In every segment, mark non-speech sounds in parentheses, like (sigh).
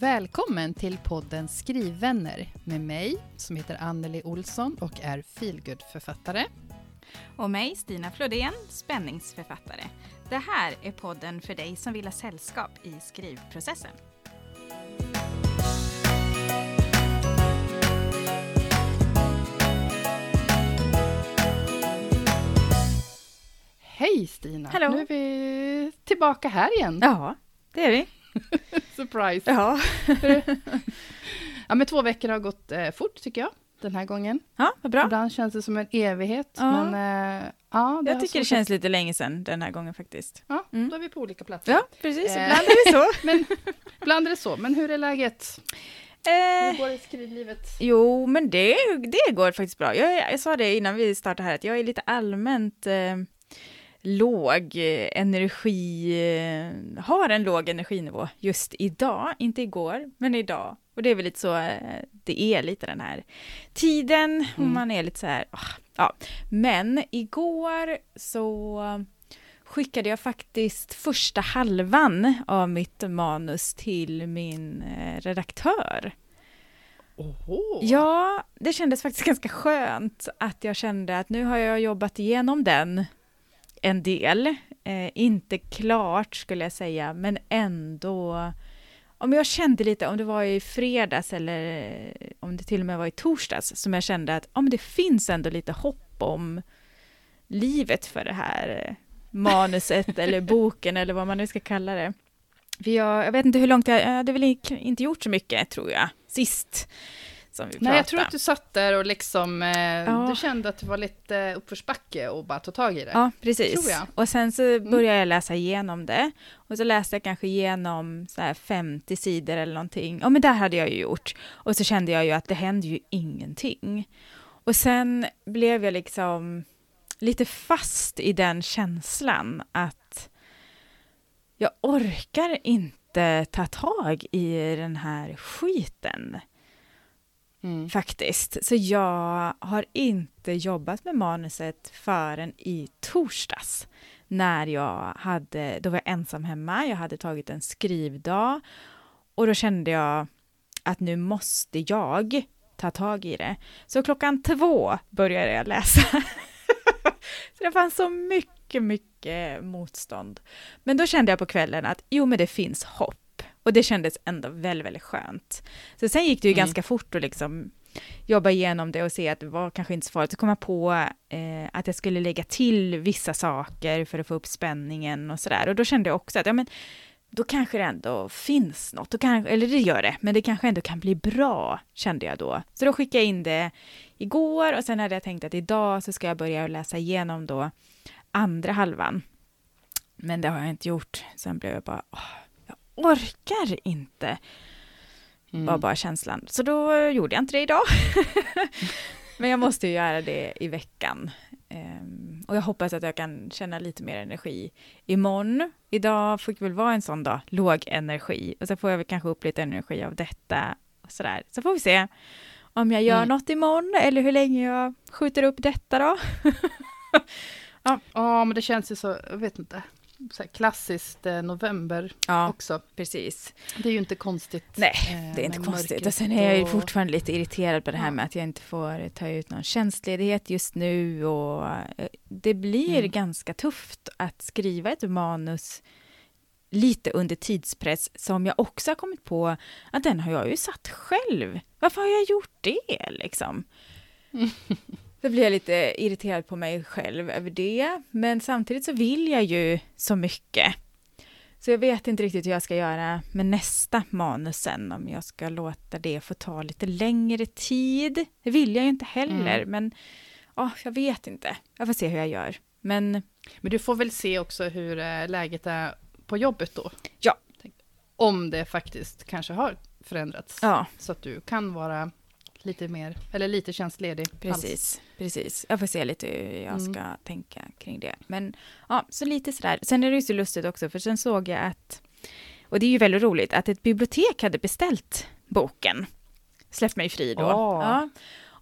Välkommen till podden Skrivvänner med mig som heter Anneli Olsson och är feelgood-författare. Och mig, Stina Flodén, spänningsförfattare. Det här är podden för dig som vill ha sällskap i skrivprocessen. Hej Stina! Hallå. Nu är vi tillbaka här igen. Ja, det är vi. (laughs) Surprise! Ja, (laughs) Ja, men två veckor har gått eh, fort tycker jag, den här gången. ja vad bra. Ibland känns det som en evighet, Ja. men eh, ja, Jag tycker det känns lite länge sedan den här gången faktiskt. Ja, Mm. då är vi på olika platser. Ja, precis. Eh. Ibland är det så. (laughs) Men ibland är det så. Men hur är läget? Hur Eh, går det i skrivlivet? jo, men det, det går faktiskt bra. Jag, jag sa det innan vi startade här, att jag är lite allmänt eh, låg eh, energi, eh, har en låg energinivå just idag, inte igår, men idag. Och det är väl lite så eh, det är lite den här tiden, Mm. man är lite så här, ah, ja. Men igår så skickade jag faktiskt första halvan av mitt manus till min redaktör. Oho. Ja, det kändes faktiskt (laughs) ganska skönt att jag kände att nu har jag jobbat igenom den en del. Eh, inte klart skulle jag säga, men ändå. Om jag kände lite, om det var i fredags eller om det till och med var i torsdags, som jag kände att men det finns ändå lite hopp om livet för det här eh, manuset (laughs) eller boken eller vad man nu ska kalla det. För jag, jag vet inte hur långt jag, jag hade väl inte gjort så mycket tror jag, sist som vi pratade. Nej, jag tror att du satt där och liksom, eh, Ja. du kände att det var lite uppförsbacke och bara tog tag i det. Ja, precis. Och sen så började jag läsa igenom det. Och så läste jag kanske igenom så här 50 sidor eller någonting. Ja, men det hade jag ju gjort. Och så kände jag ju att det händer ju ingenting. Och sen blev jag liksom lite fast i den känslan att jag orkar inte ta tag i den här skiten Mm. faktiskt. Så jag har inte jobbat med manuset förrän i torsdags. När jag hade, då var jag ensam hemma, jag hade tagit en skrivdag och då kände jag att nu måste jag ta tag i det. Så klockan två började jag läsa. (laughs) så det fanns så mycket, mycket motstånd. Men då kände jag på kvällen att jo, men det finns hopp. Och det kändes ändå väldigt, väldigt skönt. Så sen gick det ju Mm. ganska fort att liksom jobba igenom det och se att det var kanske inte så farligt. Så kom jag på eh, att jag skulle lägga till vissa saker för att få upp spänningen och sådär. Och då kände jag också att ja, men, då kanske det ändå finns något. Då kan, eller det gör det, men det kanske ändå kan bli bra, kände jag då. Så då skickade jag in det igår och sen hade jag tänkt att idag så ska jag börja läsa igenom då andra halvan. Men det har jag inte gjort. Sen blev jag bara, åh, orkar inte Mm. var bara känslan. Så då gjorde jag inte det idag. (laughs) Men jag måste ju göra det i veckan. Ehm, och jag hoppas att jag kan känna lite mer energi imorgon. Idag får det väl vara en sån dag, låg energi. Och så får jag väl kanske upp lite energi av detta. Och sådär. Så får vi se om jag gör Mm. något imorgon eller hur länge jag skjuter upp detta då. (laughs) Ja, men det känns ju så, jag vet inte, så klassiskt eh, november Ja, också. precis. Det är ju inte konstigt. Nej, eh, Det är inte konstigt. Och sen är jag fortfarande lite irriterad på det här Ja. med att jag inte får ta ut någon tjänstledighet just nu. Och eh, det blir Mm. ganska tufft att skriva ett manus lite under tidspress som jag också har kommit på att den har jag ju satt själv. Varför har jag gjort det liksom? (laughs) Så blir jag lite irriterad på mig själv över det. Men samtidigt så vill jag ju så mycket. Så jag vet inte riktigt hur jag ska göra med nästa manus sen, om jag ska låta det få ta lite längre tid. Det vill jag ju inte heller, Mm. men ja, jag vet inte. Jag får se hur jag gör. Men Men du får väl se också hur eh, läget är på jobbet då. Ja. Om det faktiskt kanske har förändrats. ja, Så att du kan vara lite mer, eller lite tjänstledig. alls. precis. precis. Jag får se lite hur jag Mm. ska tänka kring det. Men ja, så lite sådär. Sen är det ju så lustigt också, för sen såg jag att, och det är ju väldigt roligt, att ett bibliotek hade beställt boken. Släpp mig fri då. Åh. Ja.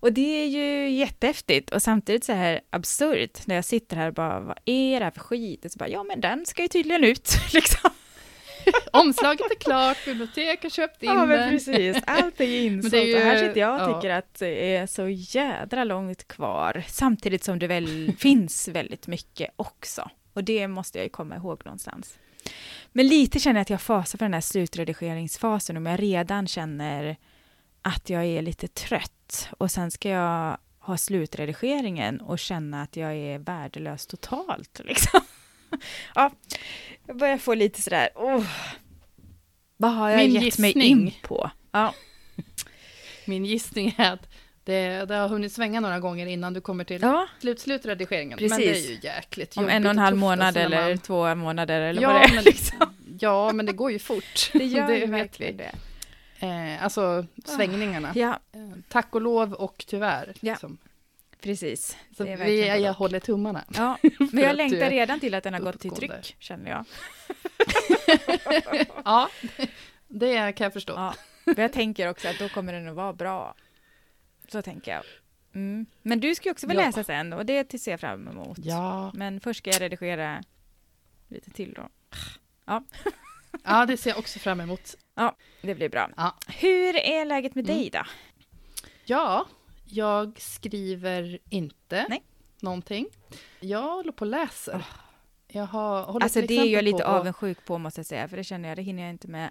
Och det är ju jättehäftigt och samtidigt så här absurt när jag sitter här och bara, vad är det här för skit? Och så bara, ja men den ska ju tydligen ut, (laughs) liksom. (laughs) Omslaget är klart, bibliotek har köpt in Ja, men precis. Allt är (laughs) ju insålt. är ju- och här sitter jag och ja. tycker att det är så jädra långt kvar. Samtidigt som det väl (laughs) finns väldigt mycket också. Och det måste jag ju komma ihåg någonstans. Men lite känner jag att jag fasar för den här slutredigeringsfasen om jag redan känner att jag är lite trött. Och sen ska jag ha slutredigeringen och känna att jag är värdelös totalt. Liksom. Ja, jag börjar få lite sådär, oh, vad har jag Min gett mig gissning. in på? Ja. Min gissning är att det, det har hunnit svänga några gånger innan du kommer till ja, slut-slutredigeringen. Precis. Men det är ju jäkligt om en och en halv månad eller man- två månader eller Ja, vad det är. men- liksom. Ja, men det går ju fort. Det gör (laughs) ju vet verkligen det. Eh, alltså svängningarna. Ja, Eh, Tack och lov och tyvärr. Ja. Liksom. Precis. Så Det är vi, jag och. håller tummarna. Ja, (laughs) men jag längtar redan till att den har gått till tryck, känner jag. (laughs) ja, det kan jag förstå. Ja, för jag tänker också att då kommer den att vara bra. Så tänker jag. Mm. Men du ska ju också väl Ja. läsa sen och det ser jag fram emot. Ja. Men först ska jag redigera lite till då. ja, det ser jag också fram emot. Det blir bra. Ja. Hur är läget med Mm. dig då? Ja, jag skriver inte Nej. någonting. Jag håller på och läser. Jag har, håller Alltså det är jag lite på avundsjuk på måste jag säga, för det känner jag, det hinner jag inte med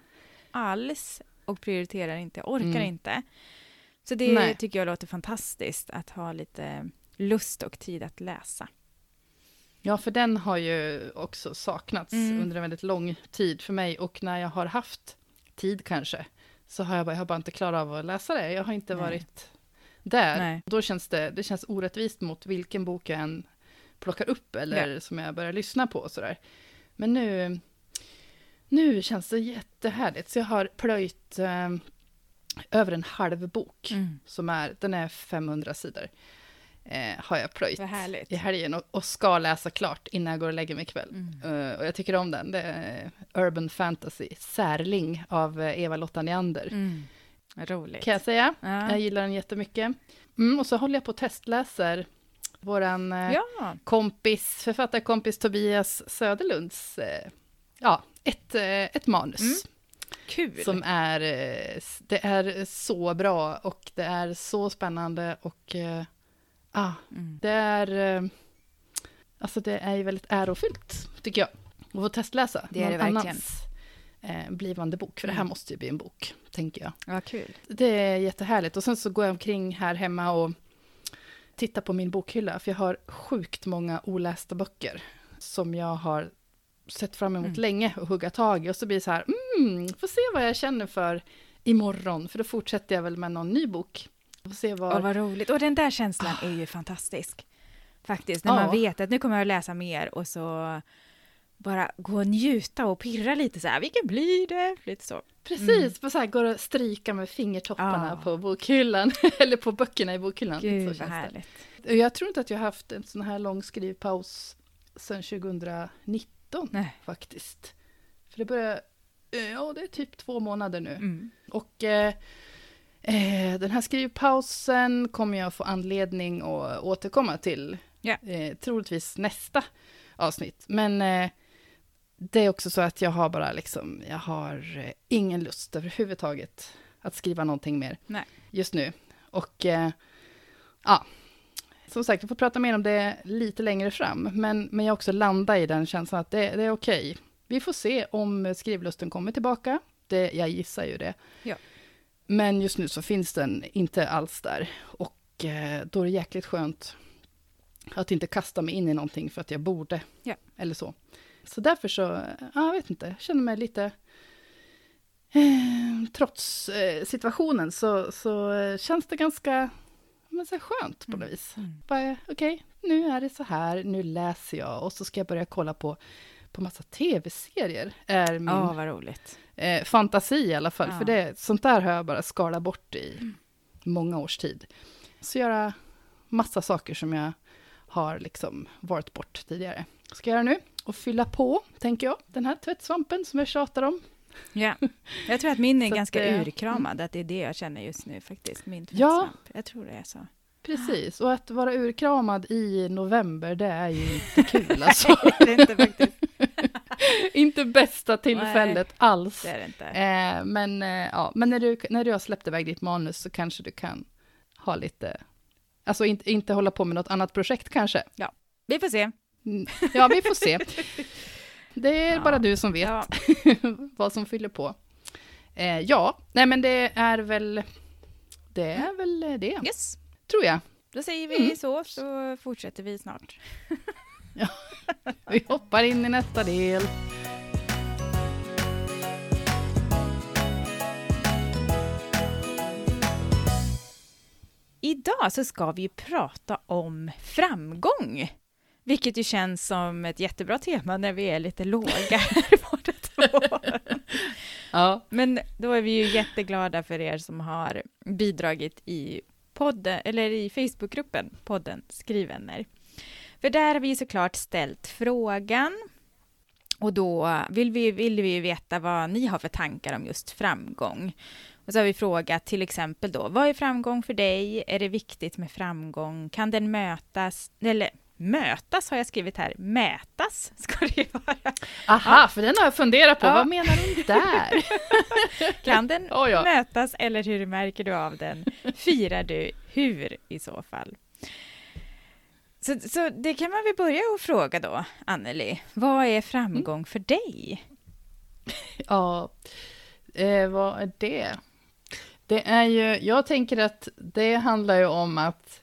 alls och prioriterar inte, orkar Mm. inte. Så det Nej. tycker jag låter fantastiskt, att ha lite lust och tid att läsa. Ja, för den har ju också saknats Mm. under en väldigt lång tid för mig. Och när jag har haft tid kanske, så har jag bara, jag har bara inte klarat av att läsa det. Jag har inte Nej. varit där. Nej. Då känns det, det känns orättvist mot vilken bok jag än plockar upp eller som jag börjar lyssna på och sådär. Men nu, nu känns det jättehärligt. Så jag har plöjt eh, över en halv bok, Mm. som är, den är 500 sidor. Eh, har jag plöjt i helgen och, och ska läsa klart innan jag går och lägger mig ikväll. Mm. Eh, och jag tycker om den. Det är Urban Fantasy, Särling av eh, Eva-Lotta Neander. Mm. Roligt. Kan jag säga. Ja. Jag gillar den jättemycket. Mm, och så håller jag på och testläser våran eh, ja. kompis, författarkompis Tobias Söderlunds, eh, ja, ett, eh, ett manus. Mm. Kul. Som är, det är så bra och det är så spännande och eh, ah, Mm. det är, alltså det är ju väldigt ärofyllt, tycker jag. Att få testläsa Det är det någon verkligen. annans eh, blivande bok, för det här Mm. måste ju bli en bok, tänker jag. Vad kul. Det är jättehärligt. Och sen så går jag omkring här hemma och tittar på min bokhylla, för jag har sjukt många olästa böcker som jag har sett fram emot Mm. länge och hugga tag i. Och så blir det så här, mm, får se vad jag känner för imorgon, för då fortsätter jag väl med någon ny bok. Får se vad... Och vad roligt. Och den där känslan är ju fantastisk. Faktiskt, när Ja. man vet att nu kommer jag att läsa mer och så bara gå och njuta och pirra lite så här, vilken blir det? Lite så. Precis, Mm. så här går och stryka med fingertopparna Ja. på bokhyllan, (laughs) eller på böckerna i bokhyllan. så Gud känns vad det. härligt. Och Jag tror inte att jag har haft en sån här lång skrivpaus sedan 2019 Nej. faktiskt. För det börjar, eh, ja det är typ två månader nu. Mm. Och eh, eh, den här skrivpausen kommer jag få anledning att återkomma till. Ja. Eh, troligtvis nästa avsnitt. Men eh, det är också så att jag har bara liksom, jag har eh, ingen lust överhuvudtaget att skriva någonting mer Nej. just nu. Och eh, ja, som sagt, jag får prata mer om det lite längre fram. Men, men jag också landa i den känslan att det, det är okej. Vi får se om skrivlusten kommer tillbaka. Det, jag gissar ju det. Ja. Men just nu så finns den inte alls där. Och eh, då är det jäkligt skönt att inte kasta mig in i någonting för att jag borde. Ja. Eller så. Så därför så, ja, jag vet inte, jag känner mig lite... Eh, trots eh, situationen så, så eh, känns det ganska men, så skönt på något Mm. vis. Mm. Okej, nu är det så här, nu läser jag och så ska jag börja kolla på, på massa tv-serier. Är min Ja, vad roligt. eh, fantasi i alla fall. Ja. För det, sånt där har jag bara skalat bort i Mm. många års tid. Så göra massa saker som jag har liksom varit bort tidigare. Ska jag göra nu och fylla på, tänker jag, den här tvättsvampen som jag tjatar om. Ja. Jag tror att min är (laughs) ganska det- urkramad, att det är det jag känner just nu faktiskt, min Ja. tvättsvamp. Jag tror det är så. Precis, och att vara urkramad i november, det är ju (laughs) inte kul alltså. det är inte faktiskt. (laughs) inte bäst bästa tillfället alls. Det är det inte. Eh, men eh, ja, men när, du, när du har släppt iväg ditt manus så kanske du kan ha lite, alltså inte, inte hålla på med något annat projekt kanske. Vi får se. Mm, (laughs) Ja, vi får se. Det är Ja. bara du som vet Ja. (laughs) vad som fyller på. Eh, ja, nej men det är väl, det är väl det, Yes. tror jag. Då säger vi Mm. så, så fortsätter vi snart. (laughs) Vi hoppar in i nästa del. Idag så ska vi prata om framgång. Vilket ju känns som ett jättebra tema när vi är lite låga (laughs) båda två. Ja, Men då är vi ju jätteglada för er som har bidragit i podden, eller i Facebookgruppen podden Skrivvänner. För där har vi såklart ställt frågan och då vill vi, vill vi veta vad ni har för tankar om just framgång. Och så har vi frågat till exempel då, vad är framgång för dig? Är det viktigt med framgång? Kan den mötas, eller mötas har jag skrivit här, mätas ska det ju vara. aha, för den har jag funderat på. Ja. Vad menar hon där? (laughs) Kan den (laughs) Oj, ja. mötas eller hur märker du av den? Firar du hur i så fall? Så, så det kan man väl börja och fråga då, Anneli. Vad är framgång för dig? (laughs) Ja, eh, vad är det? Det är ju, jag tänker att det handlar ju om att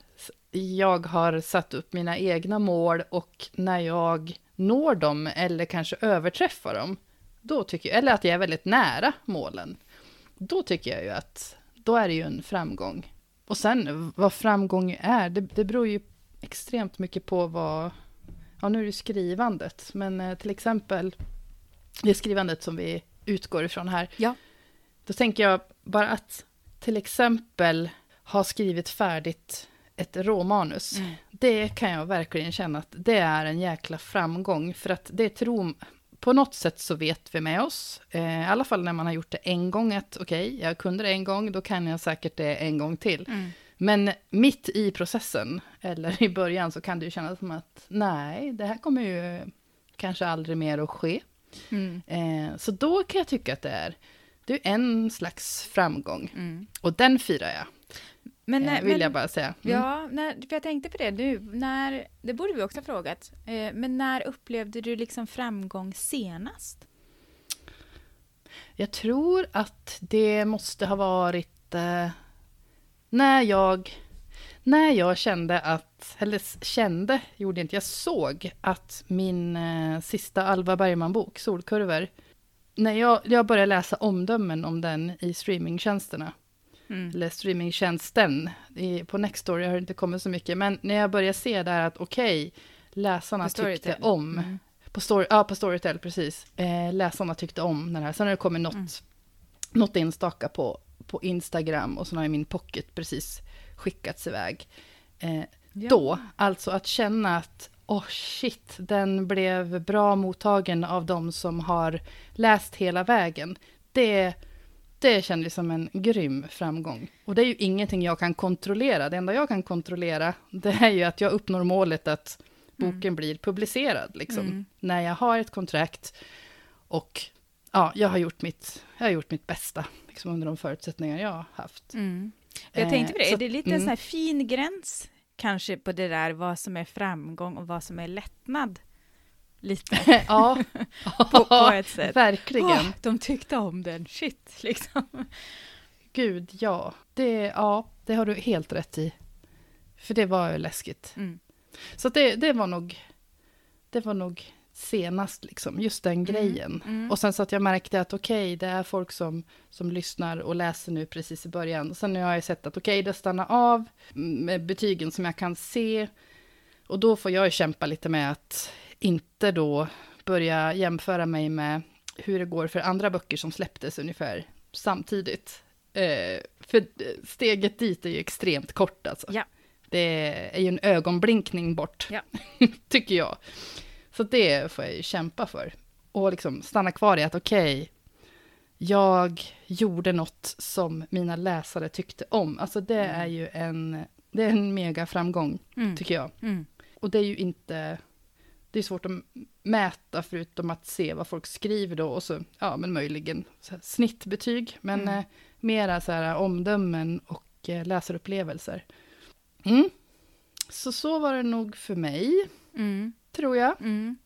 jag har satt upp mina egna mål och när jag når dem eller kanske överträffar dem, då tycker jag, eller att jag är väldigt nära målen, då tycker jag ju att då är det ju en framgång. Och sen vad framgång är, det, det beror ju extremt mycket på vad, ja nu är det skrivandet, men eh, till exempel det skrivandet som vi utgår ifrån här. Ja. Då tänker jag bara att till exempel ha skrivit färdigt ett råmanus. Mm. Det kan jag verkligen känna att det är en jäkla framgång. För att det tror, på något sätt så vet vi med oss, eh, i alla fall när man har gjort det en gång, att okej, jag kunde det en gång, då kan jag säkert det en gång till. Mm. Men mitt i processen, eller i början, så kan det ju kännas som att nej, det här kommer ju kanske aldrig mer att ske. Mm. Eh, så då kan jag tycka att det är, det är en slags framgång. Mm. Och den firar jag, Men, eh, vill men, jag bara säga. Mm. Ja, när, för jag tänkte på det nu, när, det borde vi också ha frågat, eh, men när upplevde du liksom framgång senast? Jag tror att det måste ha varit eh, när jag när jag kände att, eller kände, gjorde inte, jag såg att min eh, sista Alva Bergman-bok, Solkurvor, när jag, jag började läsa omdömen om den i streamingtjänsterna, Mm. eller streamingtjänsten, i, på Nextory har det inte kommit så mycket, men när jag började se där att okej, läsarna På tyckte om, Mm. på, story, ja, på Storytel, precis. Eh, läsarna tyckte om den här. Sen har det kommit något, Mm. något enstaka på, på Instagram och så har min pocket precis skickats iväg. Eh, Ja. Då, alltså att känna att åh shit, den blev bra mottagen av de som har läst hela vägen. Det, det kändes som en grym framgång. Och det är ju ingenting jag kan kontrollera. Det enda jag kan kontrollera, det är ju att jag uppnår målet att boken blir publicerad, liksom. Mm. När jag har ett kontrakt och ja, jag har gjort mitt, jag har gjort mitt bästa, liksom under de förutsättningar jag har haft. Mm. Jag Eh, tänkte på det, så- är det lite en mm. sån här fin gräns kanske på det där vad som är framgång och vad som är lättnad? Lite (laughs) ja, på, på ett sätt. verkligen. Åh, de tyckte om den, shit liksom. Gud, ja. Det, ja, det har du helt rätt i. För det var ju läskigt. Mm. Så det, det var nog, det var nog senast, liksom, just den grejen. Mm. Och sen så att jag märkte att okej, det är folk som, som lyssnar och läser nu precis i början. Sen nu har jag sett att okej, det stannar av med betygen som jag kan se. Och då får jag ju kämpa lite med att inte då börja jämföra mig med hur det går för andra böcker som släpptes ungefär samtidigt. Eh, för steget dit är ju extremt kort alltså. Ja. Det är ju en ögonblinkning bort, Ja. (laughs) tycker jag. Så det får jag ju kämpa för. Och liksom stanna kvar i att okej, jag gjorde något som mina läsare tyckte om. Alltså det Mm. är ju en, det är en mega framgång, Mm. tycker jag. Mm. Och det är ju inte, det är svårt att mäta förutom att se vad folk skriver då och så, ja men möjligen snittbetyg, men Mm. eh, mera så här omdömen och eh, läsarupplevelser. Mm. Så så var det nog för mig, Mm. tror jag. Mm.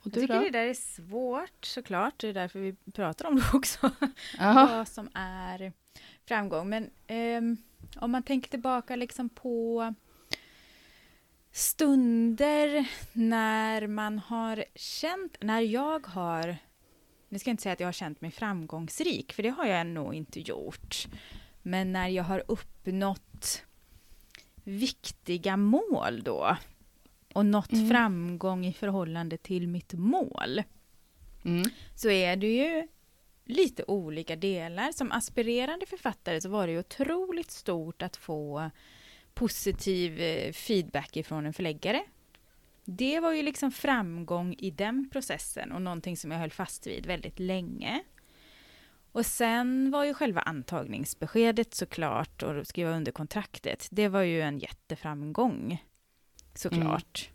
Och Jag du tycker då? det där är svårt såklart, det är därför vi pratar om det också. (laughs) Vad som är framgång. Men ehm, om man tänker tillbaka liksom på stunder när man har känt, när jag har, nu ska jag inte säga att jag har känt mig framgångsrik, för det har jag nog inte gjort. Men när jag har uppnått viktiga mål då och nått Mm. framgång i förhållande till mitt mål Mm. så är det ju lite olika delar. Som aspirerande författare så var det ju otroligt stort att få positiv eh, feedback ifrån en förläggare. Det var ju liksom framgång i den processen och någonting som jag höll fast vid väldigt länge. Och sen var ju själva antagningsbeskedet såklart och skriva under kontraktet. Det var ju en jätteframgång såklart.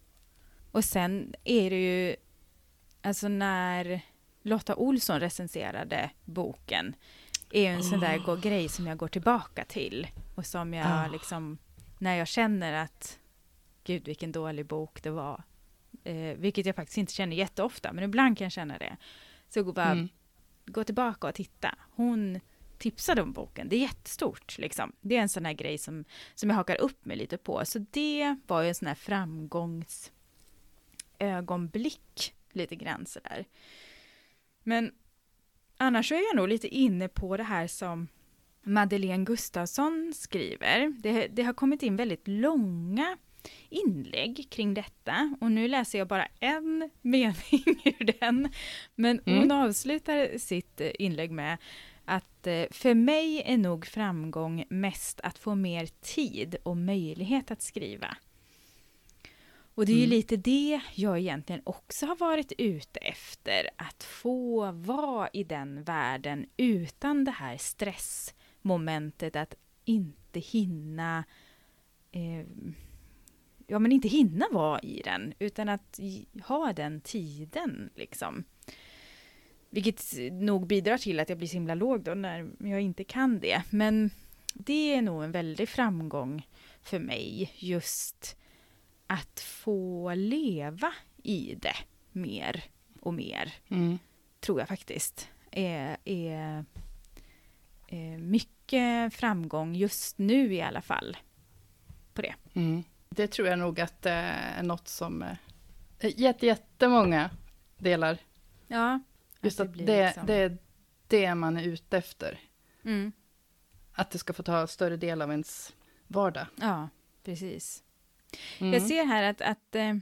Och sen är det ju, alltså när Lotta Olsson recenserade boken är ju en sån där gå- grej som jag går tillbaka till och som jag Ah. liksom, när jag känner att gud vilken dålig bok det var, eh, vilket jag faktiskt inte känner jätteofta, men ibland kan jag känna det, så går bara Mm. gå tillbaka och titta. Hon tipsade om boken. Det är jättestort. Liksom. Det är en sån här grej som, som jag hakar upp mig lite på. Så det var ju en sån här framgångsögonblick lite grann sådär. Men annars är jag nog lite inne på det här som Madeleine Gustafsson skriver. Det, det har kommit in väldigt långa inlägg kring detta och nu läser jag bara en mening (laughs) ur den. Men hon Mm. avslutar sitt eh, inlägg med att eh, för mig är nog framgång mest att få mer tid och möjlighet att skriva. Och det är ju Mm. lite det jag egentligen också har varit ute efter. Att få vara i den världen utan det här stressmomentet att inte hinna eh, ja, men inte hinna vara i den, utan att ha den tiden liksom. Vilket nog bidrar till att jag blir så himla låg då när jag inte kan det. Men det är nog en väldig framgång för mig, just att få leva i det mer och mer, Mm. tror jag faktiskt. Är, är, är mycket framgång just nu i alla fall. På det. Mm. Det tror jag nog att det är något som eh, jätte, jättemånga delar. Ja. Just att blir det, liksom- det är det man är ute efter. Mm. Att det ska få ta större del av ens vardag. Ja, precis. Mm. Jag ser här att, att eh,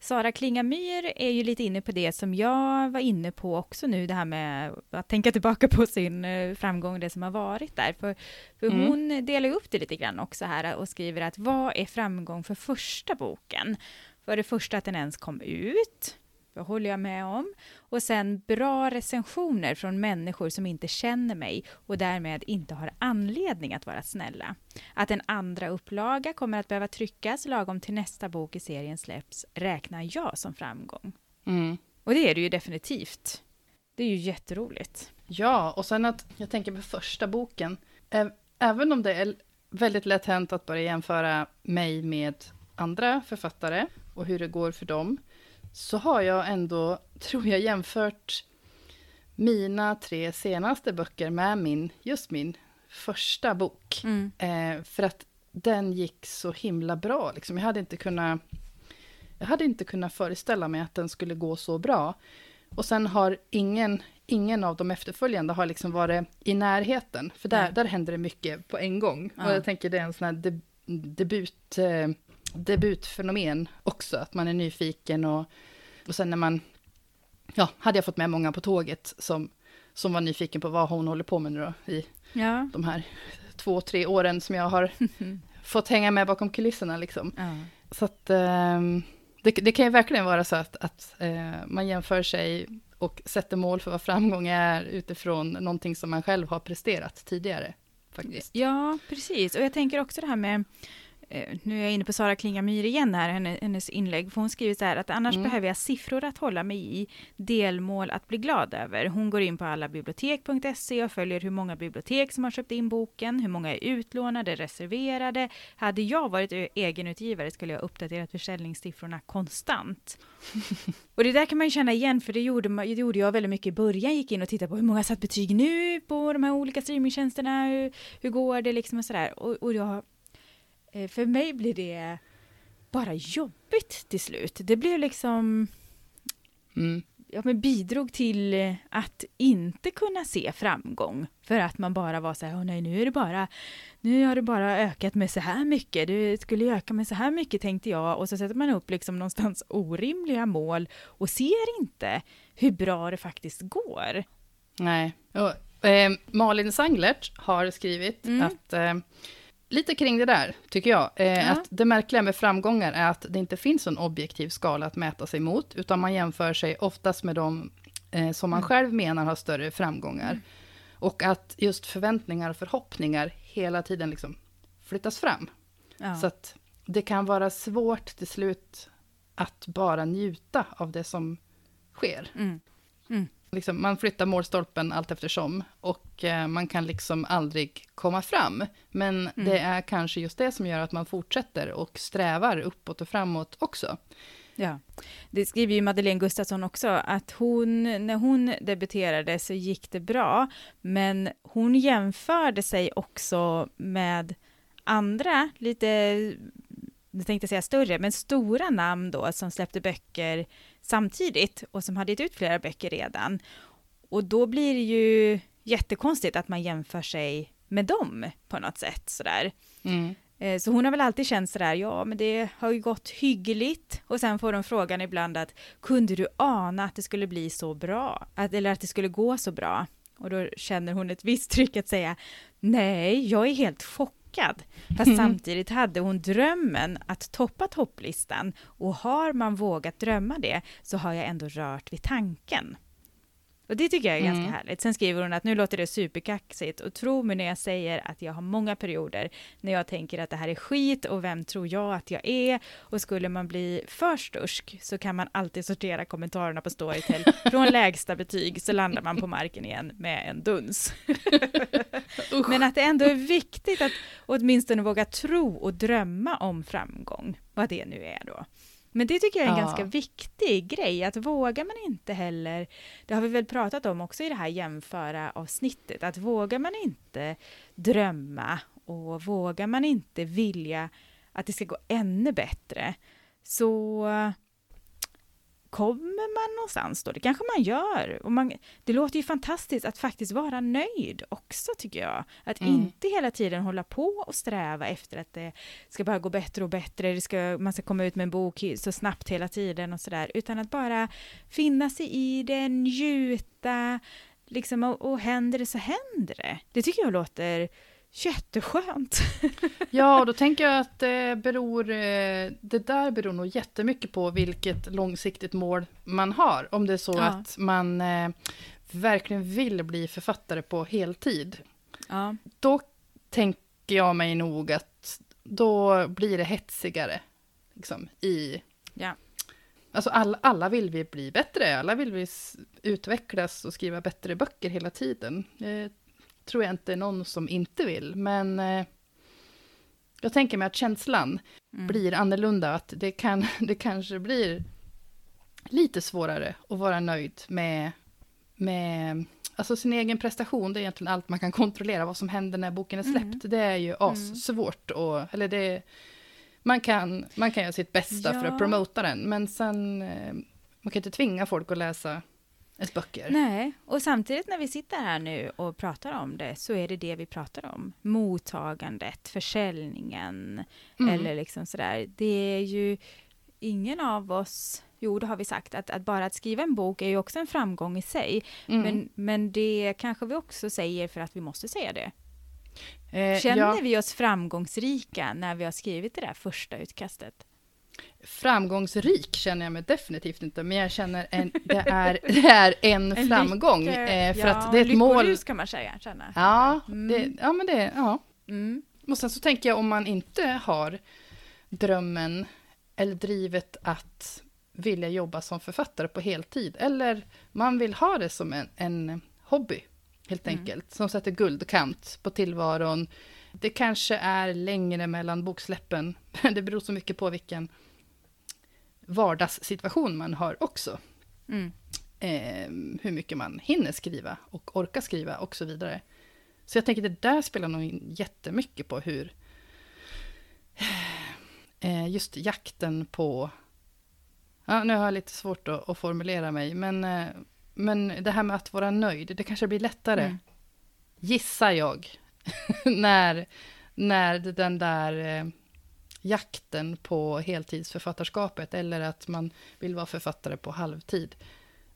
Sara Klingamyr är ju lite inne på det som jag var inne på också nu, det här med att tänka tillbaka på sin eh, framgång, det som har varit där. För, för Mm. hon delar upp det lite grann också här och skriver att vad är framgång för första boken? För det första att den ens kom ut, det håller jag med om. Och sen bra recensioner från människor som inte känner mig och därmed inte har anledning att vara snälla. Att en andra upplaga kommer att behöva tryckas lagom till nästa bok i serien släpps räknar jag som framgång. Mm. Och det är det ju definitivt. Det är ju jätteroligt. Ja, och sen att jag tänker på första boken. Även om det är väldigt lätt hänt att börja jämföra mig med andra författare och hur det går för dem, så har jag ändå, (laughs) tror jag, jämfört mina tre senaste böcker med min, just min första bok. Eh, för att den gick så himla bra. Liksom. Jag, hade inte kunnat, jag hade inte kunnat föreställa mig att den skulle gå så bra. Och sen har ingen, ingen av de efterföljande har liksom varit i närheten. För där, Nej. där händer det mycket på en gång. Ja. Och jag tänker det är en sån här deb, debut, eh, debutfenomen också. Att man är nyfiken och, och sen när man... Ja, hade jag fått med många på tåget som, som var nyfiken på vad hon håller på med nu då, i Ja. de här två, tre åren som jag har (laughs) fått hänga med bakom kulisserna. Liksom. ja. Så att ehm, det, det kan ju verkligen vara så att, att eh, man jämför sig och sätter mål för vad framgång är utifrån någonting som man själv har presterat tidigare. Faktiskt. Ja, precis. Och jag tänker också det här med nu är jag inne på Sara Klinga Myhr igen här, hennes inlägg, för hon skriver så här att annars mm. behöver jag siffror att hålla mig i, delmål att bli glad över. Hon går in på allabibliotek.se och följer hur många bibliotek som har köpt in boken, hur många är utlånade, reserverade. Hade jag varit egenutgivare skulle jag uppdaterat försäljningssiffrorna konstant. (laughs) och det där kan man ju känna igen, för det gjorde, det gjorde jag väldigt mycket i början, gick in och tittade på hur många satt betyg nu på de här olika streamingtjänsterna, hur, hur går det liksom och sådär. Och, och jag Eh, för mig blir det bara jobbigt till slut. Det blev liksom... Mm. Ja, men bidrog till att inte kunna se framgång. För att man bara var så här, oh, nej nu är det bara, nu har det bara ökat med så här mycket, det skulle öka med så här mycket tänkte jag. Och så sätter man upp liksom någonstans (laughs) orimliga mål och ser inte hur bra det faktiskt går. Nej. Och, eh, Malin Sanglert har skrivit mm. att eh, lite kring det där, tycker jag. Eh, ja. Att det märkliga med framgångar är att det inte finns en objektiv skala att mäta sig mot, utan man jämför sig oftast med de eh, som man mm. själv menar har större framgångar. Mm. Och att just förväntningar och förhoppningar hela tiden liksom flyttas fram. Ja. Så att det kan vara svårt till slut att bara njuta av det som sker. Mm. Liksom, man flyttar målstolpen allt eftersom och eh, man kan liksom aldrig komma fram. Men mm. det är kanske just det som gör att man fortsätter och strävar uppåt och framåt också. Ja, det skriver ju Madeleine Gustafsson också, att hon, när hon debuterade så gick det bra, men hon jämförde sig också med andra, lite, jag tänkte säga större, men stora namn då, som släppte böcker samtidigt och som hade gett ut flera böcker redan. Och då blir det ju jättekonstigt att man jämför sig med dem på något sätt sådär. Mm. Eh, så hon har väl alltid känt sådär, ja men det har ju gått hyggligt. Och sen får de frågan ibland att, kunde du ana att det skulle bli så bra? Att, eller att det skulle gå så bra? Och då känner hon ett visst tryck att säga, nej, jag är helt chockad chockad. Fast mm. samtidigt hade hon drömmen att toppa topplistan och har man vågat drömma det så har jag ändå rört vid tanken. Och det tycker jag är mm. ganska härligt. Sen skriver hon att nu låter det superkaxigt och tro mig när jag säger att jag har många perioder när jag tänker att det här är skit och vem tror jag att jag är? Och skulle man bli för stursk så kan man alltid sortera kommentarerna på Storytel. (laughs) Från lägsta betyg så landar man på marken igen med en duns. (laughs) Men att det ändå är viktigt att åtminstone våga tro och drömma om framgång, vad det nu är då. Men det tycker jag är en ja. ganska viktig grej, att vågar man inte heller, det har vi väl pratat om också i det här jämföra avsnittet, att vågar man inte drömma och vågar man inte vilja att det ska gå ännu bättre, så kommer man någonstans då? Det kanske man gör. Och man, det låter ju fantastiskt att faktiskt vara nöjd också, tycker jag. Att mm. inte hela tiden hålla på och sträva efter att det ska bara gå bättre och bättre, det ska, man ska komma ut med en bok så snabbt hela tiden och sådär, utan att bara finna sig i det, njuta, liksom, och, och händer det så händer det. Det tycker jag låter Jätteskönt! (laughs) ja, och då tänker jag att det beror, eh, det där beror nog jättemycket på vilket långsiktigt mål man har. Om det är så ja. att man eh, verkligen vill bli författare på heltid. Ja. Då tänker jag mig nog att då blir det hetsigare. Liksom, i... Ja. Alltså alla, alla vill vi bli bättre, alla vill vi utvecklas och skriva bättre böcker hela tiden. Eh, tror jag inte någon som inte vill, men eh, jag tänker mig att känslan mm. blir annorlunda, att det, kan, (laughs) det kanske blir lite svårare att vara nöjd med, med alltså sin egen prestation, det är egentligen allt man kan kontrollera, vad som händer när boken är släppt, mm. det är ju assvårt, och, eller det, man kan, man kan göra sitt bästa ja. för att promota den, men sen, eh, man kan inte tvinga folk att läsa ens böcker. Nej, och samtidigt när vi sitter här nu och pratar om det så är det det vi pratar om. Mottagandet, försäljningen mm. eller liksom sådär. Det är ju ingen av oss Jo, det har vi sagt, att, att, bara att skriva en bok är ju också en framgång i sig. Mm. Men, men det kanske vi också säger för att vi måste säga det. Eh, Känner ja. vi oss framgångsrika när vi har skrivit det där första utkastet? Framgångsrik känner jag mig definitivt inte, men jag känner en, det, (laughs) är, det är en, en framgång. Lycka, eh, för ja, att det är ett mål. kan man säga, känna. Ja, mm. det, ja men det, ja. Mm. Och sen så tänker jag om man inte har drömmen eller drivet att vilja jobba som författare på heltid. Eller man vill ha det som en, en hobby, helt Mm. enkelt. Som sätter guldkant på tillvaron. Det kanske är längre mellan boksläppen. (laughs) Det beror så mycket på vilken vardagssituation man har också. Mm. Eh, hur mycket man hinner skriva och orkar skriva och så vidare. Så jag tänker det där spelar nog in jättemycket på hur (sighs) eh, just jakten på... Ja, nu har jag lite svårt att, att formulera mig, men, eh, men det här med att vara nöjd, det kanske blir lättare, Mm. gissar jag, (laughs) när, när den där eh, jakten på heltidsförfattarskapet, eller att man vill vara författare på halvtid,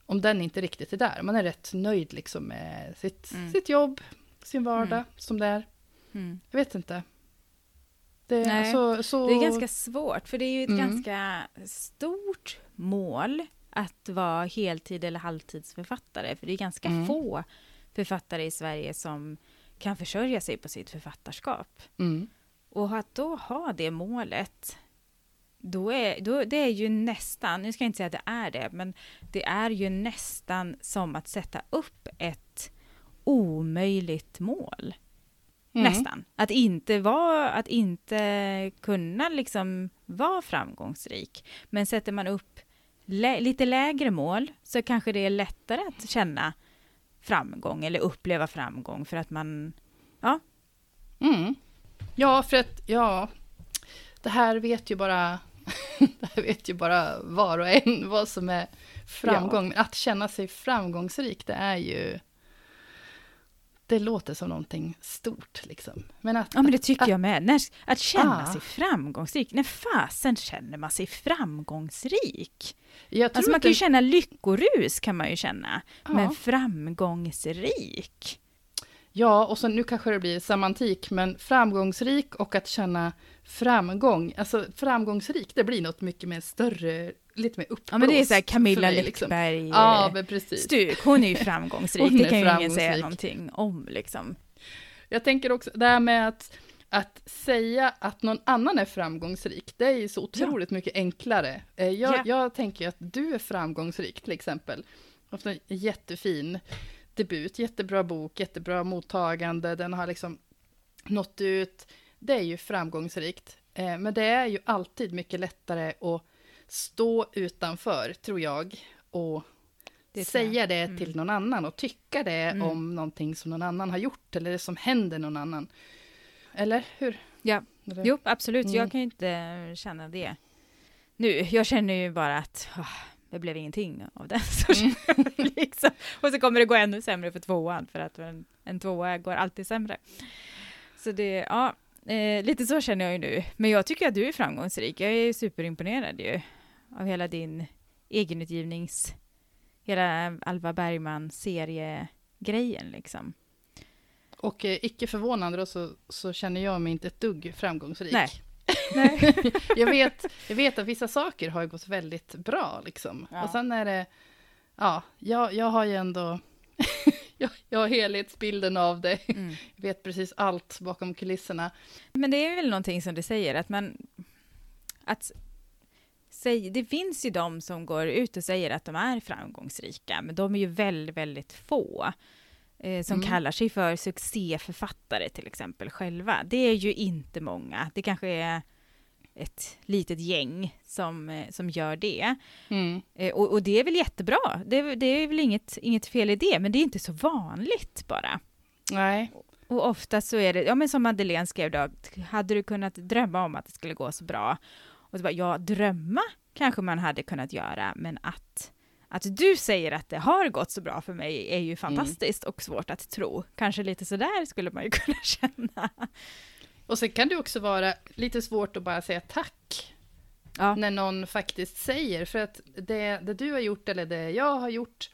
om den inte riktigt är där. Man är rätt nöjd liksom med sitt, Mm. sitt jobb, sin vardag, som det är. Mm. Jag vet inte. Det, Nej, så, så, Det är ganska svårt, för det är ju ett Mm. ganska stort mål att vara heltid eller halvtidsförfattare, för det är ganska Mm. få författare i Sverige som kan försörja sig på sitt författarskap. Mm. Och att då ha det målet, då är, då, det är ju nästan, nu ska jag inte säga att det är det, men det är ju nästan som att sätta upp ett omöjligt mål. Mm. Nästan. Att inte, vara, att inte kunna liksom vara framgångsrik. Men sätter man upp lä- lite lägre mål så kanske det är lättare att känna framgång eller uppleva framgång för att man... Mm. Ja, för att, ja, det här vet ju bara, (laughs) det här vet ju bara var och en vad som är framgång. Men att känna sig framgångsrik, det är ju, det låter som någonting stort liksom. Men att, Ja, men det tycker att, jag med. När, att känna Ah. sig framgångsrik. När fasen känner man sig framgångsrik? Alltså man kan ju det- känna lyckorus, kan man ju känna. Ja. Men framgångsrik? Ja, och så nu kanske det blir semantik, men framgångsrik och att känna framgång. Alltså framgångsrik, det blir något mycket mer större, lite mer uppblåst. Ja, men det är så här Camilla liksom. Läckberg. Ja, men precis. Stuk, hon är ju framgångsrik, Hon det kan ju ingen säga någonting om liksom. Jag tänker också det här med att, att säga att någon annan är framgångsrik, det är ju så otroligt mycket enklare. Eh, Jag, Ja. jag tänker att du är framgångsrik till exempel. Haft en jättefin debut, jättebra bok, jättebra mottagande, den har liksom nått ut. Det är ju framgångsrikt. Eh, Men det är ju alltid mycket lättare att stå utanför, tror jag, och Det säga det Mm. till någon annan och tycka det Mm. om någonting som någon annan har gjort eller det som händer någon annan. Eller hur? Ja. Eller? Jo, absolut, Mm. jag kan ju inte känna det. Nu, jag känner ju bara att ah, det blev ingenting av den. (laughs) Mm. liksom. Och så kommer det gå ännu sämre för tvåan, för att en, en tvåa går alltid sämre. Så det, ja, eh, lite så känner jag ju nu. Men jag tycker att du är framgångsrik. Jag är superimponerad ju av hela din egenutgivnings, hela Alva Bergman-seriegrejen liksom. Och eh, icke förvånande då så, så känner jag mig inte ett dugg framgångsrik. Nej. Nej. (laughs) jag, vet, jag vet att vissa saker har gått väldigt bra liksom. Ja. Och sen är det, ja, jag, jag har ju ändå, (laughs) jag, jag har helhetsbilden av det. Mm. Jag vet precis allt bakom kulisserna. Men det är väl någonting som du säger, att man... Att säg, det finns ju de som går ut och säger att de är framgångsrika, men de är ju väldigt, väldigt få. Eh, som Mm. kallar sig för succéförfattare till exempel själva. Det är ju inte många. Det kanske är ett litet gäng som, eh, som gör det. Mm. Eh, och, och det är väl jättebra. Det, är- det är väl inget, inget fel i det, men det är inte så vanligt bara. Nej, Och ofta så är det, ja men som Madeleine skrev då, hade du kunnat drömma om att det skulle gå så bra? Och så bara, ja, drömma kanske man hade kunnat göra, men att, att du säger att det har gått så bra för mig är ju fantastiskt och svårt att tro. Kanske lite sådär skulle man ju (laughs) kunna känna. och sen kan det också vara lite svårt att bara säga tack. Ja, när någon faktiskt säger, för att det, det du har gjort eller det jag har gjort,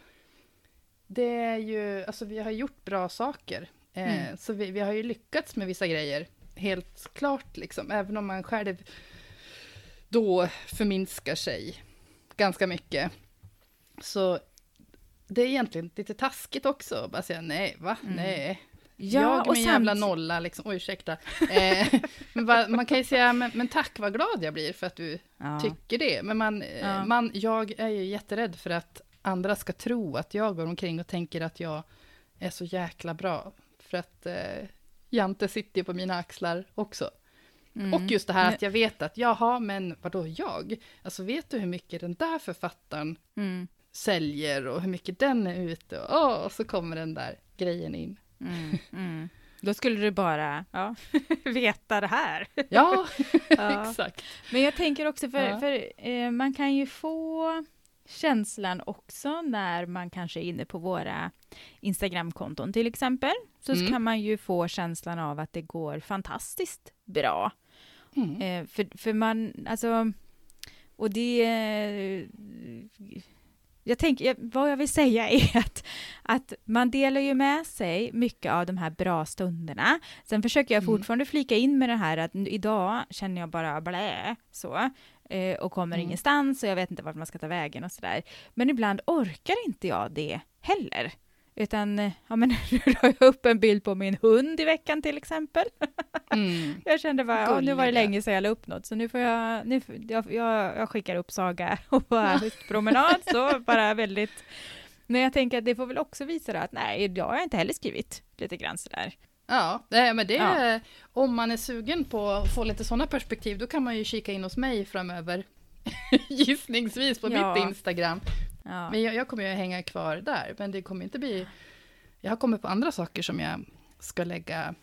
det är ju, alltså vi har gjort bra saker. Eh, Mm. Så vi, vi har ju lyckats med vissa grejer, helt klart liksom, även om man själv då förminskar sig ganska mycket. Så det är egentligen lite taskigt också, att bara säga nej, va, Mm. nej, Ja, jag och min jävla nolla, liksom. Oj, ursäkta. Eh, (laughs) men va, man kan ju säga, men, men, tack vad glad jag blir för att du ja. tycker det. Men man, eh, ja. man, jag är ju jätterädd för att andra ska tro att jag går omkring och tänker att jag är så jäkla bra. För att eh, Jante sitter ju på mina axlar också. Mm. Och just det här att jag vet att, jaha, men vadå jag? Alltså vet du hur mycket den där författaren mm. Säljer och hur mycket den är ute? Och, och så kommer den där grejen in. Mm, (laughs) mm. Då skulle du bara ja, (laughs) veta det här. Ja, (laughs) ja, exakt. Men jag tänker också, för, ja. för eh, man kan ju få känslan också när man kanske är inne på våra Instagramkonton till exempel. Så mm. kan man ju få känslan av att det går fantastiskt bra. Mm. Eh, för, för man, alltså, och det jag tänker, vad jag vill säga (laughs) är att, att man delar ju med sig mycket av de här bra stunderna. Sen försöker jag mm. fortfarande flika in med det här att idag känner jag bara blä, så, eh, och kommer mm. ingenstans och jag vet inte vart man ska ta vägen och sådär. Men ibland orkar inte jag det heller. Utan, eh, ja men (laughs) nu la jag upp en bild på min hund i veckan till exempel. (laughs) Mm. jag kände bara, ja, nu var det länge sedan jag la upp något, så nu får jag, nu, jag, jag, jag skickar upp Saga (laughs) och bara promenad, så bara väldigt... Men jag tänker att det får väl också visa det att nej, jag har inte heller skrivit lite grann sådär. Ja, men det är, ja. om man är sugen på att få lite sådana perspektiv, då kan man ju kika in hos mig framöver. Gissningsvis på ja. mitt Instagram. Ja. Men jag, jag, kommer ju hänga kvar där, men det kommer inte bli... Jag har kommit på andra saker som jag ska lägga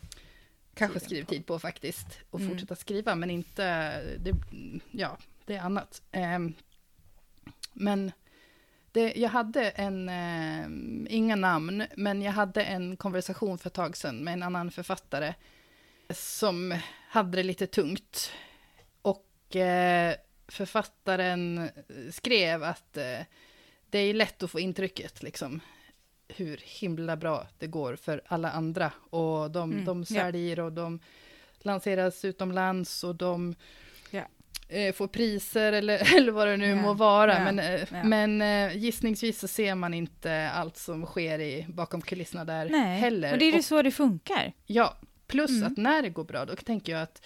kanske skrivtid på faktiskt, och mm. fortsätta skriva, men inte... Det, ja, det är annat. Um, men det, jag hade en, eh, inga namn, men jag hade en konversation för ett tag sedan med en annan författare som hade det lite tungt. Och eh, författaren skrev att eh, det är lätt att få intrycket, liksom, hur himla bra det går för alla andra. Och de, mm, de säljer ja. och de lanseras utomlands och de ja. eh, får priser eller, (laughs) eller vad det nu ja. må vara. Men, eh, men eh, gissningsvis så ser man inte allt som sker i, bakom kulisserna där Nej. heller. Och det är ju så det funkar. Ja, plus mm. att när det går bra, då tänker jag att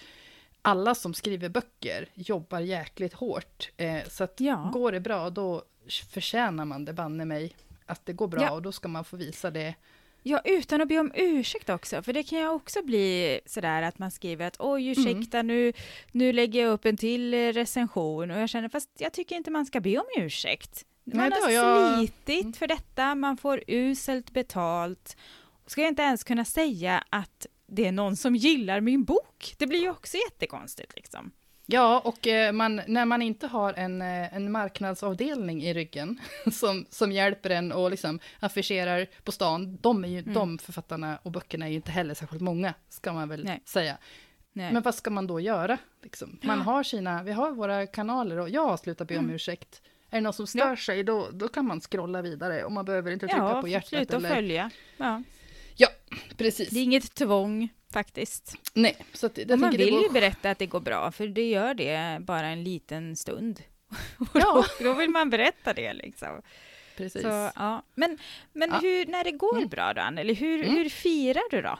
alla som skriver böcker jobbar jäkligt hårt. Eh, så att går det bra, då förtjänar man det banne mig att det går bra ja. och då ska man få visa det. Ja, utan att be om ursäkt också, för det kan jag också bli sådär att man skriver att oj, ursäkta, mm. nu, nu lägger jag upp en till recension och jag känner fast jag tycker inte man ska be om ursäkt. Man Nej, har jag... slitit mm. för detta, man får uselt betalt. Ska jag inte ens kunna säga att det är någon som gillar min bok? Det blir ju också jättekonstigt liksom. Ja, och eh, man, när man inte har en, eh, en marknadsavdelning i ryggen (laughs) som, som hjälper en och liksom affischerar på stan, de, är ju, mm. de författarna och böckerna är ju inte heller särskilt många, ska man väl Nej. säga. Nej. Men vad ska man då göra? Liksom? Man har sina, vi har våra kanaler och jag har slutat be om mm. ursäkt. Är det någon som stör ja. sig, då, då kan man scrolla vidare och man behöver inte trycka ja, på hjärtat. Sluta eller... följa. Ja. ja, precis. Det är inget tvång faktiskt. Nej, så att, jag man vill går... ju berätta att det går bra, för det gör det bara en liten stund. (laughs) ja. då, då vill man berätta det liksom. Precis. Så, ja. Men, men ja. Hur, när det går mm. bra då, eller hur, mm. hur firar du då?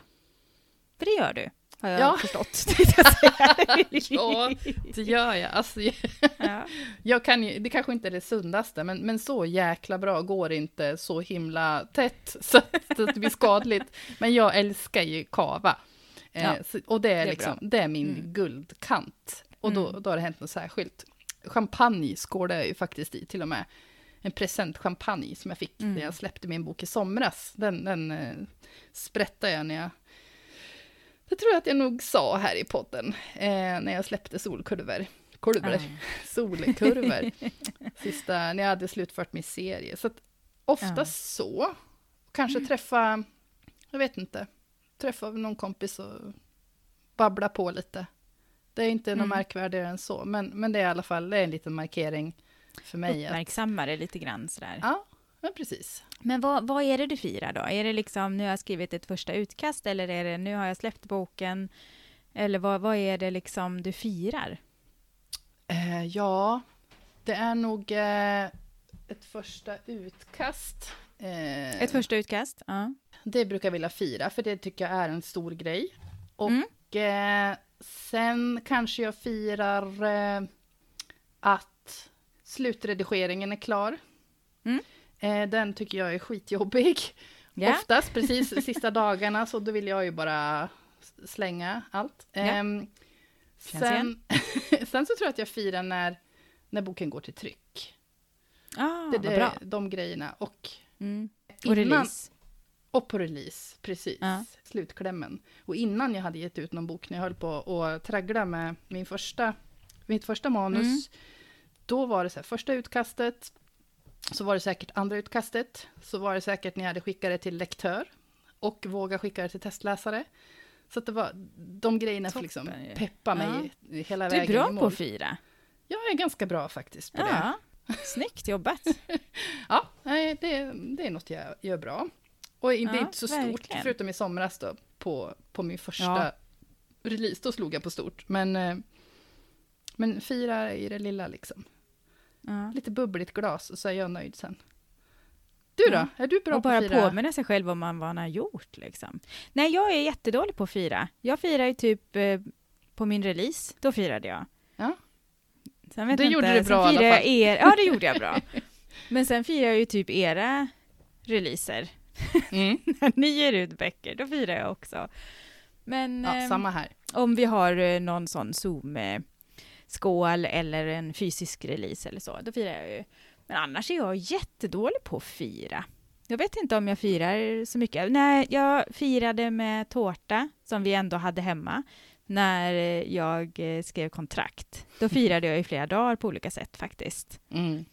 För det gör du, har jag ja. förstått. (laughs) (laughs) ja, det gör jag. Alltså, ja. jag kan ju, det kanske inte är det sundaste, men, men så jäkla bra går inte så himla tätt så att, så att det blir skadligt. Men jag älskar ju kava. Eh, ja, så, och det är, det är, liksom, det är min mm. guldkant. Och då, mm. då har det hänt något särskilt. Champagne skålade jag ju faktiskt i till och med. En presentchampagne som jag fick mm. när jag släppte min bok i somras. Den, den eh, sprättade jag när jag... Det tror jag att jag nog sa här i podden, eh, när jag släppte solkurvor. Kurvor. Mm. Solkurvor. (laughs) Sista, när jag hade slutfört min serie. Så att oftast mm. så. Kanske träffa, jag vet inte, träffa någon kompis och babbla på lite. Det är inte mm. något märkvärdigare än så, men, men det är i alla fall det är en liten markering för mig. Uppmärksamma det lite grann sådär. Ja, men precis. Men vad, vad är det du firar då? Är det liksom nu har jag skrivit ett första utkast eller är det nu har jag släppt boken? Eller vad, vad är det liksom du firar? Eh, ja, det är nog eh, ett första utkast. Eh, ett första utkast? Ja. Det brukar jag vilja fira, för det tycker jag är en stor grej. Och Mm. eh, sen kanske jag firar eh, att slutredigeringen är klar. Mm. Eh, den tycker jag är skitjobbig. Ja. Oftast, precis (laughs) sista dagarna, så då vill jag ju bara slänga allt. Känns sen, (laughs) sen så tror jag att jag firar när, när boken går till tryck. Ah, det, det, bra. De grejerna. Och, Mm. Och innan, release. och på release, precis. Ja. Slutklämmen. Och innan jag hade gett ut någon bok, när jag höll på att traggla med min första, mitt första manus, Mm. då var det så här, första utkastet, så var det säkert andra utkastet, så var det säkert när jag hade skickat det till lektör, och våga skicka det till testläsare. Så att det var, de grejerna liksom Toppen ju. peppa mig hela Du är vägen bra på att fira. Jag är ganska bra faktiskt på det. Snyggt jobbat. (laughs) Ja, det, det är något jag gör bra. Och det är Ja, inte så stort, verkligen. förutom i somras då, på, på min första Ja. release, då slog jag på stort. Men, eh, men fira i det lilla liksom. Ja. Lite bubbligt glas så är jag nöjd sen. Du då? Ja. Är du bra och på bara att fira? påminna sig själv om man, vad man har gjort. Liksom. Nej, jag är jättedålig på att fira. Jag firar ju typ eh, på min release. Då firade jag. Sen vet Det jag gjorde inte, du bra sen i alla fall. er, Ja, det (laughs) gjorde jag bra. Men sen firar jag ju typ era releaser. Mm. (laughs) När ni ger ut böcker, då firar jag också. Men Ja, eh, samma här. om vi har eh, någon sån Zoom-skål eller en fysisk release eller så, då firar jag ju. Men annars är jag jättedålig på att fira. Jag vet inte om jag firar så mycket. Nej, jag firade med tårta som vi ändå hade hemma när eh, jag eh, skrev kontrakt. Då firade jag i flera dagar på olika sätt faktiskt. Mm.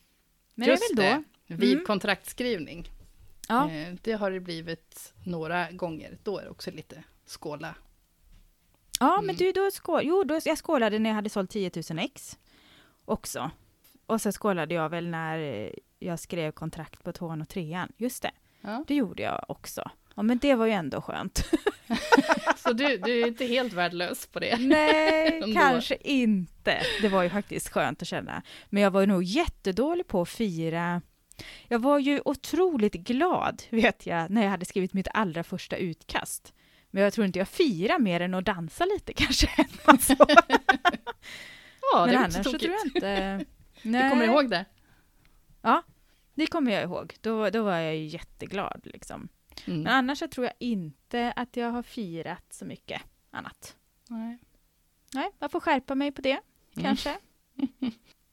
Men Just det är väl då. Vid Mm. kontraktskrivning. Ja. Eh, det har det blivit några gånger. Då är det också lite skåla. Ja, Mm. men du, då skål, jo, då, jag skålade när jag hade sålt 10 000 ex också. Och så skålade jag väl när jag skrev kontrakt på tvåan och trean. Just det, Ja. det gjorde jag också. Ja, men det var ju ändå skönt. (laughs) Så du, du är inte helt värdelös på det. Nej, (laughs) kanske inte. Det var ju faktiskt skönt att känna. Men jag var nog jättedålig på att fira. Jag var ju otroligt glad, vet jag, när jag hade skrivit mitt allra första utkast. Men jag tror inte jag firar mer än att dansa lite (laughs) kanske. Alltså. Ja, Men annars så tror jag inte... Du kommer ihåg det? Det kommer jag ihåg. Då, då var jag ju jätteglad. Liksom. Mm. Men annars så tror jag inte att jag har firat så mycket annat. Nej. Nej, jag får skärpa mig på det, Mm. kanske.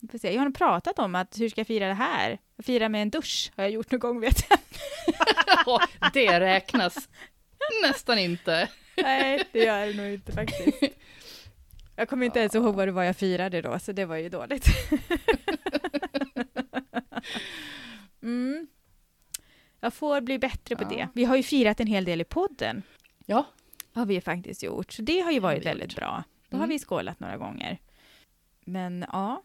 Vi får se. Jag har pratat om att hur ska jag fira det här? Fira med en dusch har jag gjort någon gång, vet jag. (laughs) Ja, det räknas nästan inte. Nej, det gör det nog inte faktiskt. Jag kommer inte ens ihåg vad det var jag firade då, så det var ju dåligt. (laughs) Mm. Jag får bli bättre på Ja. det. Vi har ju firat en hel del i podden. Ja. har vi faktiskt gjort. Så det har ju varit väldigt bra. Då Mm. har vi skålat några gånger. Men ja,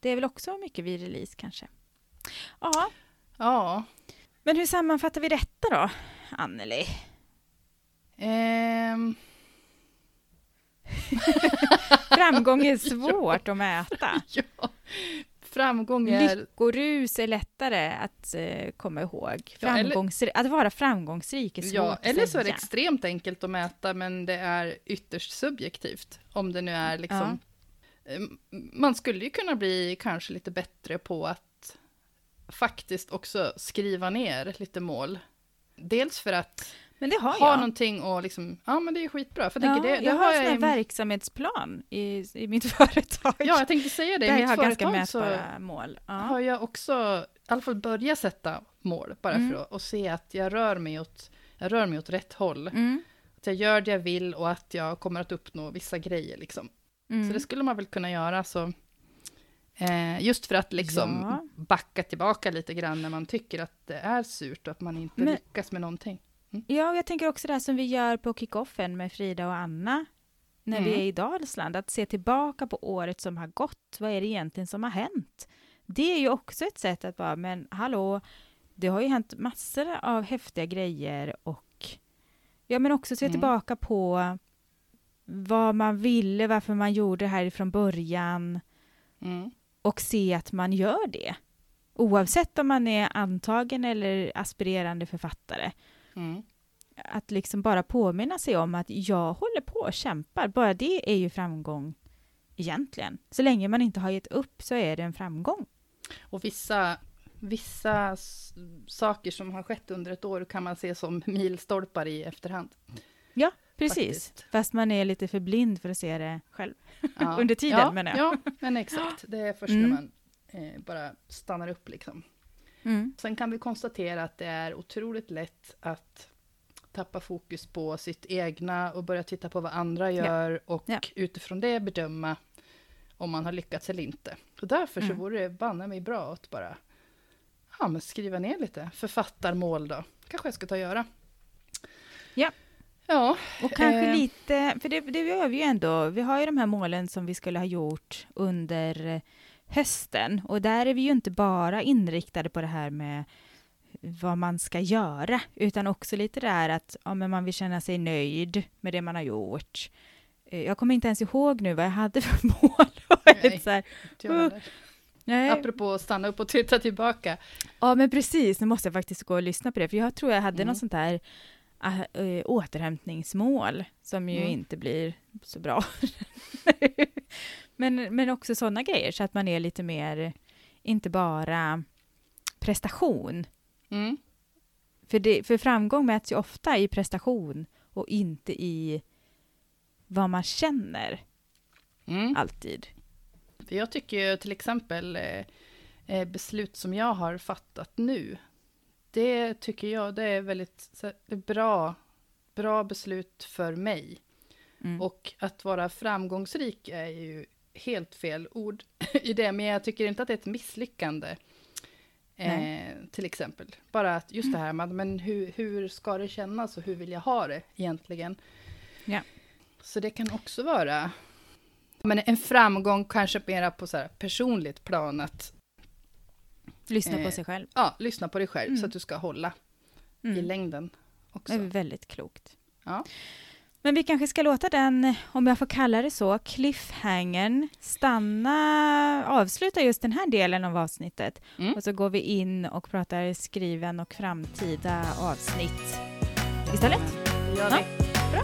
det är väl också mycket vid release kanske. Ja, Ja. men hur sammanfattar vi detta då, Anneli? Ehm, (laughs) Framgång är (laughs) svårt att mäta. ja. Framgång är... Lyckorus är lättare att eh, komma ihåg. Ja, eller- Framgångsri- Att vara framgångsrik är svårt Ja, eller så är det extremt enkelt att mäta, men det är ytterst subjektivt. Om det nu är liksom... Ehm, Man skulle ju kunna bli kanske lite bättre på att faktiskt också skriva ner lite mål. Dels för att Men det har ha jag. någonting och liksom, ja men det är skitbra. För jag Ja, det, det jag har en sån här i- verksamhetsplan i, i mitt (laughs) företag. Ja, jag tänkte säga det. I där jag mitt har ganska företag så mätbara mål. Ja. har jag också i alla fall börjat sätta mål, bara Mm. för att och se att jag rör, mig åt, jag rör mig åt rätt håll. Mm. Att jag gör det jag vill och att jag kommer att uppnå vissa grejer. Liksom. Mm. Så det skulle man väl kunna göra. Så, eh, just för att liksom Ja. backa tillbaka lite grann när man tycker att det är surt och att man inte Men- lyckas med någonting. Ja, och jag tänker också det här som vi gör på kickoffen med Frida och Anna när vi Mm. är i Dalsland, att se tillbaka på året som har gått. Vad är det egentligen som har hänt? Det är ju också ett sätt att bara, men hallå, det har ju hänt massor av häftiga grejer och ja, men också se Mm. tillbaka på vad man ville, varför man gjorde det här från början Mm. och se att man gör det. Oavsett om man är antagen eller aspirerande författare. Mm. att liksom bara påminna sig om att jag håller på och kämpar. Bara det är ju framgång egentligen. Så länge man inte har gett upp så är det en framgång. Och vissa, vissa saker som har skett under ett år kan man se som (laughs) milstolpar i efterhand. Ja, precis. Faktiskt. Fast man är lite för blind för att se det själv. (laughs) Ja. under tiden ja, menar jag. Ja, men exakt. Det är först mm. när man eh, bara stannar upp liksom. Mm. Sen kan vi konstatera att det är otroligt lätt att tappa fokus på sitt egna och börja titta på vad andra gör ja. och ja. utifrån det bedöma om man har lyckats eller inte. Och därför mm. så vore det banne mig bra att bara ja, men skriva ner lite författarmål då. kanske jag ska ta och göra. Ja. Ja. Och kanske eh, lite, för det, det gör vi ju ändå, vi har ju de här målen som vi skulle ha gjort under hösten och där är vi ju inte bara inriktade på det här med vad man ska göra, utan också lite där att ja, man vill känna sig nöjd med det man har gjort. Eh, jag kommer inte ens ihåg nu vad jag hade för (laughs) mål. Nej, så här, uh, nej. Apropå att stanna upp och titta tillbaka. Ja, men precis. Nu måste jag faktiskt gå och lyssna på det, för jag tror jag hade mm. något sånt där äh, återhämtningsmål, som ju mm. inte blir så bra. (laughs) men, men också sådana grejer, så att man är lite mer, inte bara prestation, Mm. För, det, för framgång mäts ju ofta i prestation och inte i vad man känner. Mm. Alltid. För jag tycker ju till exempel eh, eh, beslut som jag har fattat nu, det tycker jag det är väldigt bra, bra beslut för mig. Mm. Och att vara framgångsrik är ju helt fel ord (laughs) i det, men jag tycker inte att det är ett misslyckande. Eh, till exempel. Bara att just det här med men hur, hur ska det kännas och hur vill jag ha det egentligen? Ja. Så det kan också vara men en framgång kanske mera på så här personligt plan att Lyssna eh, på sig själv. Ja, lyssna på dig själv mm. så att du ska hålla mm. i längden också. Det är väldigt klokt. Ja. Men vi kanske ska låta den, om jag får kalla det så, cliffhangern stanna, avsluta just den här delen av avsnittet. Mm. Och så går vi in och pratar skriven och framtida avsnitt istället. Gör vi. Ja, bra.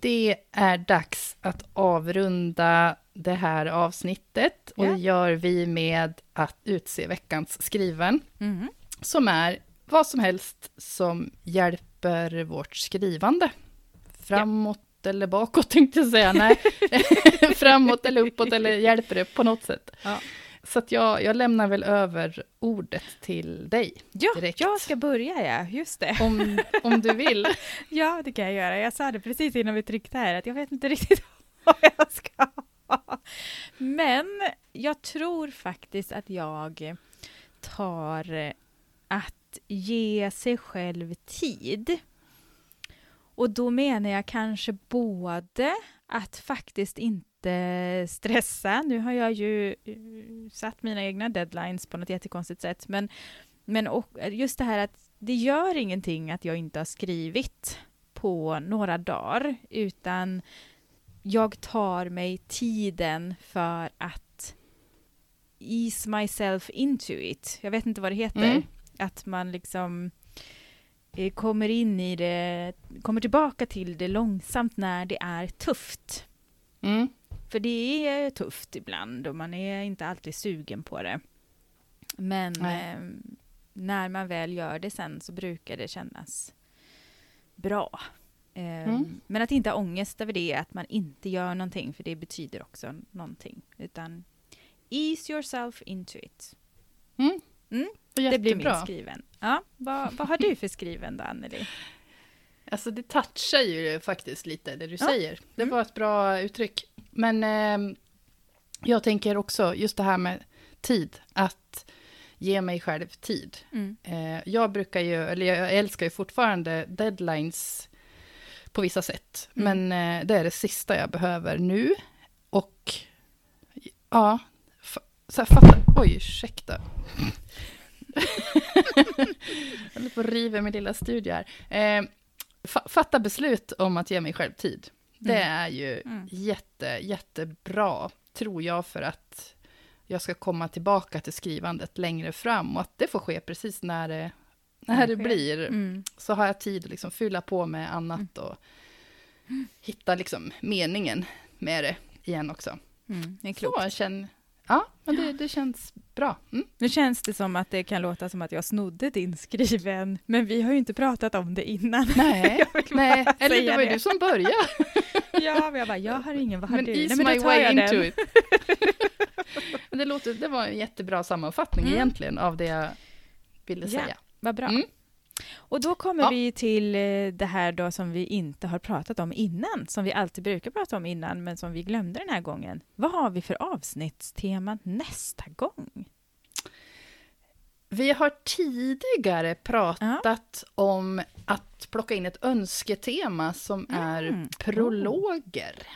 Det är dags att avrunda det här avsnittet och ja. det gör vi med att utse veckans skriven. Mm. Som är vad som helst som hjälper vårt skrivande. Framåt ja. eller bakåt (laughs) tänkte jag säga, nej. (laughs) Framåt eller uppåt eller hjälper det på något sätt. Ja. Så jag, jag lämnar väl över ordet till dig. Ja, direkt. jag ska börja ja, just det. Om, om du vill. (laughs) ja, det kan jag göra. Jag sa det precis innan vi tryckte här, att jag vet inte riktigt vad jag ska. (laughs) Men jag tror faktiskt att jag tar eh, att ge sig själv tid. Och då menar jag kanske både att faktiskt inte stressa. Nu har jag ju eh, satt mina egna deadlines på något jättekonstigt sätt, men, men eh, just det här att det gör ingenting att jag inte har skrivit på några dagar, utan jag tar mig tiden för att ease myself into it. Jag vet inte vad det heter. Mm. Att man liksom eh, kommer in i det, kommer tillbaka till det långsamt när det är tufft. Mm. För det är tufft ibland och man är inte alltid sugen på det. Men eh, när man väl gör det sen så brukar det kännas bra. Eh, mm. Men att inte ha ångest över det, att man inte gör någonting, för det betyder också någonting. Utan ease yourself into it. Mm. Mm. Det blir min skriven. Ja, vad, vad har du för skriven då, Anneli? (laughs) Alltså det touchar ju faktiskt lite det du ja. säger. Det mm. var ett bra uttryck. Men eh, jag tänker också just det här med tid, att ge mig själv tid. Mm. Eh, jag brukar ju, eller jag älskar ju fortfarande deadlines på vissa sätt, mm. men eh, det är det sista jag behöver nu. Och ja, så här, fatta, oj, ursäkta. (laughs) jag håller på att riva min lilla studio här. Eh, fatta beslut om att ge mig själv tid. Det mm. är ju mm. jätte, jättebra, tror jag, för att jag ska komma tillbaka till skrivandet längre fram och att det får ske precis när det, när det blir. Mm. Så har jag tid att liksom fylla på med annat och hitta liksom meningen med det igen också. Mm. Det är Så klokt. jag känner, ja, men det, det känns bra. Mm. Nu känns det som att det kan låta som att jag snodde din skriven, men vi har ju inte pratat om det innan. (laughs) Nej, nej, eller det var ju du som började. (laughs) ja, men jag bara, jag har ingen, vad har Men du? ease Nej, men my way into den. it. (laughs) men det, låter, det var en jättebra sammanfattning Mm. egentligen av det jag ville Ja. säga. Vad bra. Mm. Och då kommer Ja. vi till eh, det här då som vi inte har pratat om innan, som vi alltid brukar prata om innan, men som vi glömde den här gången. Vad har vi för avsnittstema nästa gång? Vi har tidigare pratat om att plocka in ett önsketema som är Mm. prologer.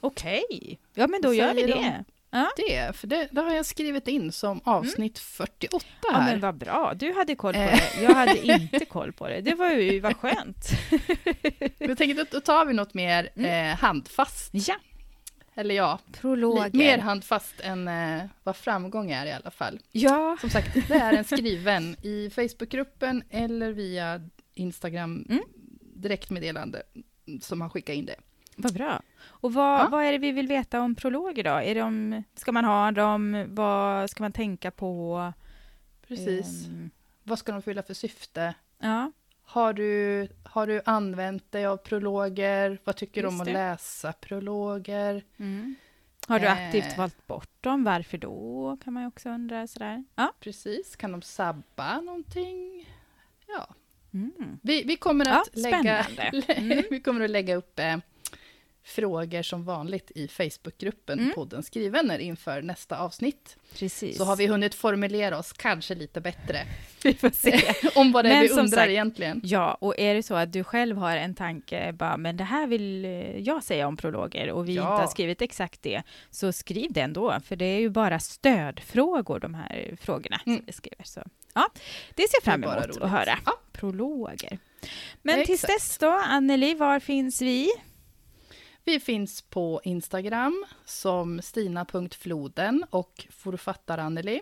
Okej, ja men då gör vi Säger det. Det, för det, det har jag skrivit in som avsnitt 48 Mm. Ja här. men vad bra, du hade koll på Eh. det. Jag hade inte koll på det. Det var ju vad skönt. (laughs) Jag tänker då, tar vi något mer Mm. eh, handfast. Ja, Eller ja, prologer. li- mer handfast än eh, vad framgång är i alla fall. Ja, Som sagt, det är en skriven i Facebookgruppen eller via Instagram Mm. direktmeddelande som har skickat in det. Vad bra. Och vad, Ja. vad är det vi vill veta om prologer då? Är de, ska man ha dem? Vad ska man tänka på? Precis. Ehm, Vad ska de fylla för syfte? ja, Har du, har du använt dig av prologer? Vad tycker du om att läsa prologer? Har du Eh. aktivt valt bort dem? Varför då? Kan man ju också undra sådär. Ja. Precis, kan de sabba någonting? Ja, Mm. vi, vi kommer Ja, att lägga, spännande. (laughs) Mm. vi kommer att lägga upp eh, frågor som vanligt i Facebookgruppen Mm. podden Skrivvänner inför nästa avsnitt. Precis. Så har vi hunnit formulera oss kanske lite bättre (laughs) vi får se. (laughs) om vad det är vi undrar sagt- egentligen. Ja, och är det så att du själv har en tanke, bara, men det här vill eh, jag säga om prologer och vi Ja. inte har skrivit exakt det, så skriv det ändå, för det är ju bara stödfrågor, de här frågorna Mm. som vi skriver. Så, ja, det ser fram är bara emot att höra. Ja. Prologer. Men tills Exakt. dess då, Anneli, var finns vi? Vi finns på Instagram som stina.floden och forfattar Anneli.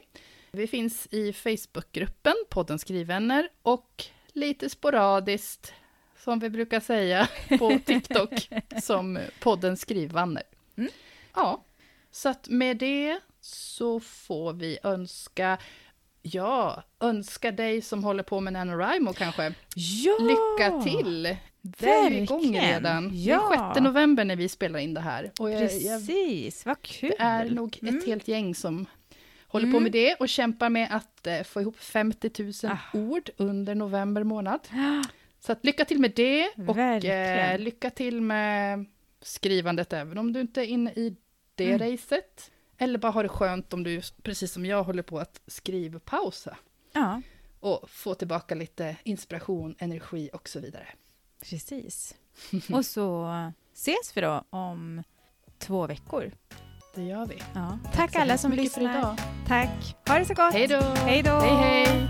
Vi finns i Facebookgruppen podden Skrivvänner och lite sporadiskt, som vi brukar säga, (laughs) på TikTok som podden Skrivvänner. Mm. Ja, så att med det så får vi önska, ja, önska dig som håller på med NaNoWriMo kanske, Ja! lycka till! Det är ju igång redan. Ja. Det är 6 november när vi spelar in det här. Och jag, jag, Precis, vad kul! det är nog ett Mm. helt gäng som håller på Mm. med det och kämpar med att eh, få ihop 50 000 Ah. ord under november månad. Ah, Så att lycka till med det och eh, lycka till med skrivandet även om du inte är inne i det Mm. racet. Eller bara har det skönt om du, precis som jag, håller på att skrivpausa Ja, och få tillbaka lite inspiration, energi och så vidare. Precis. Och så ses vi då om två veckor. Det gör vi. Ja. Tack så alla som lyssnar. Tack. Ha det så gott. Hej då! Hej då. Hej hej!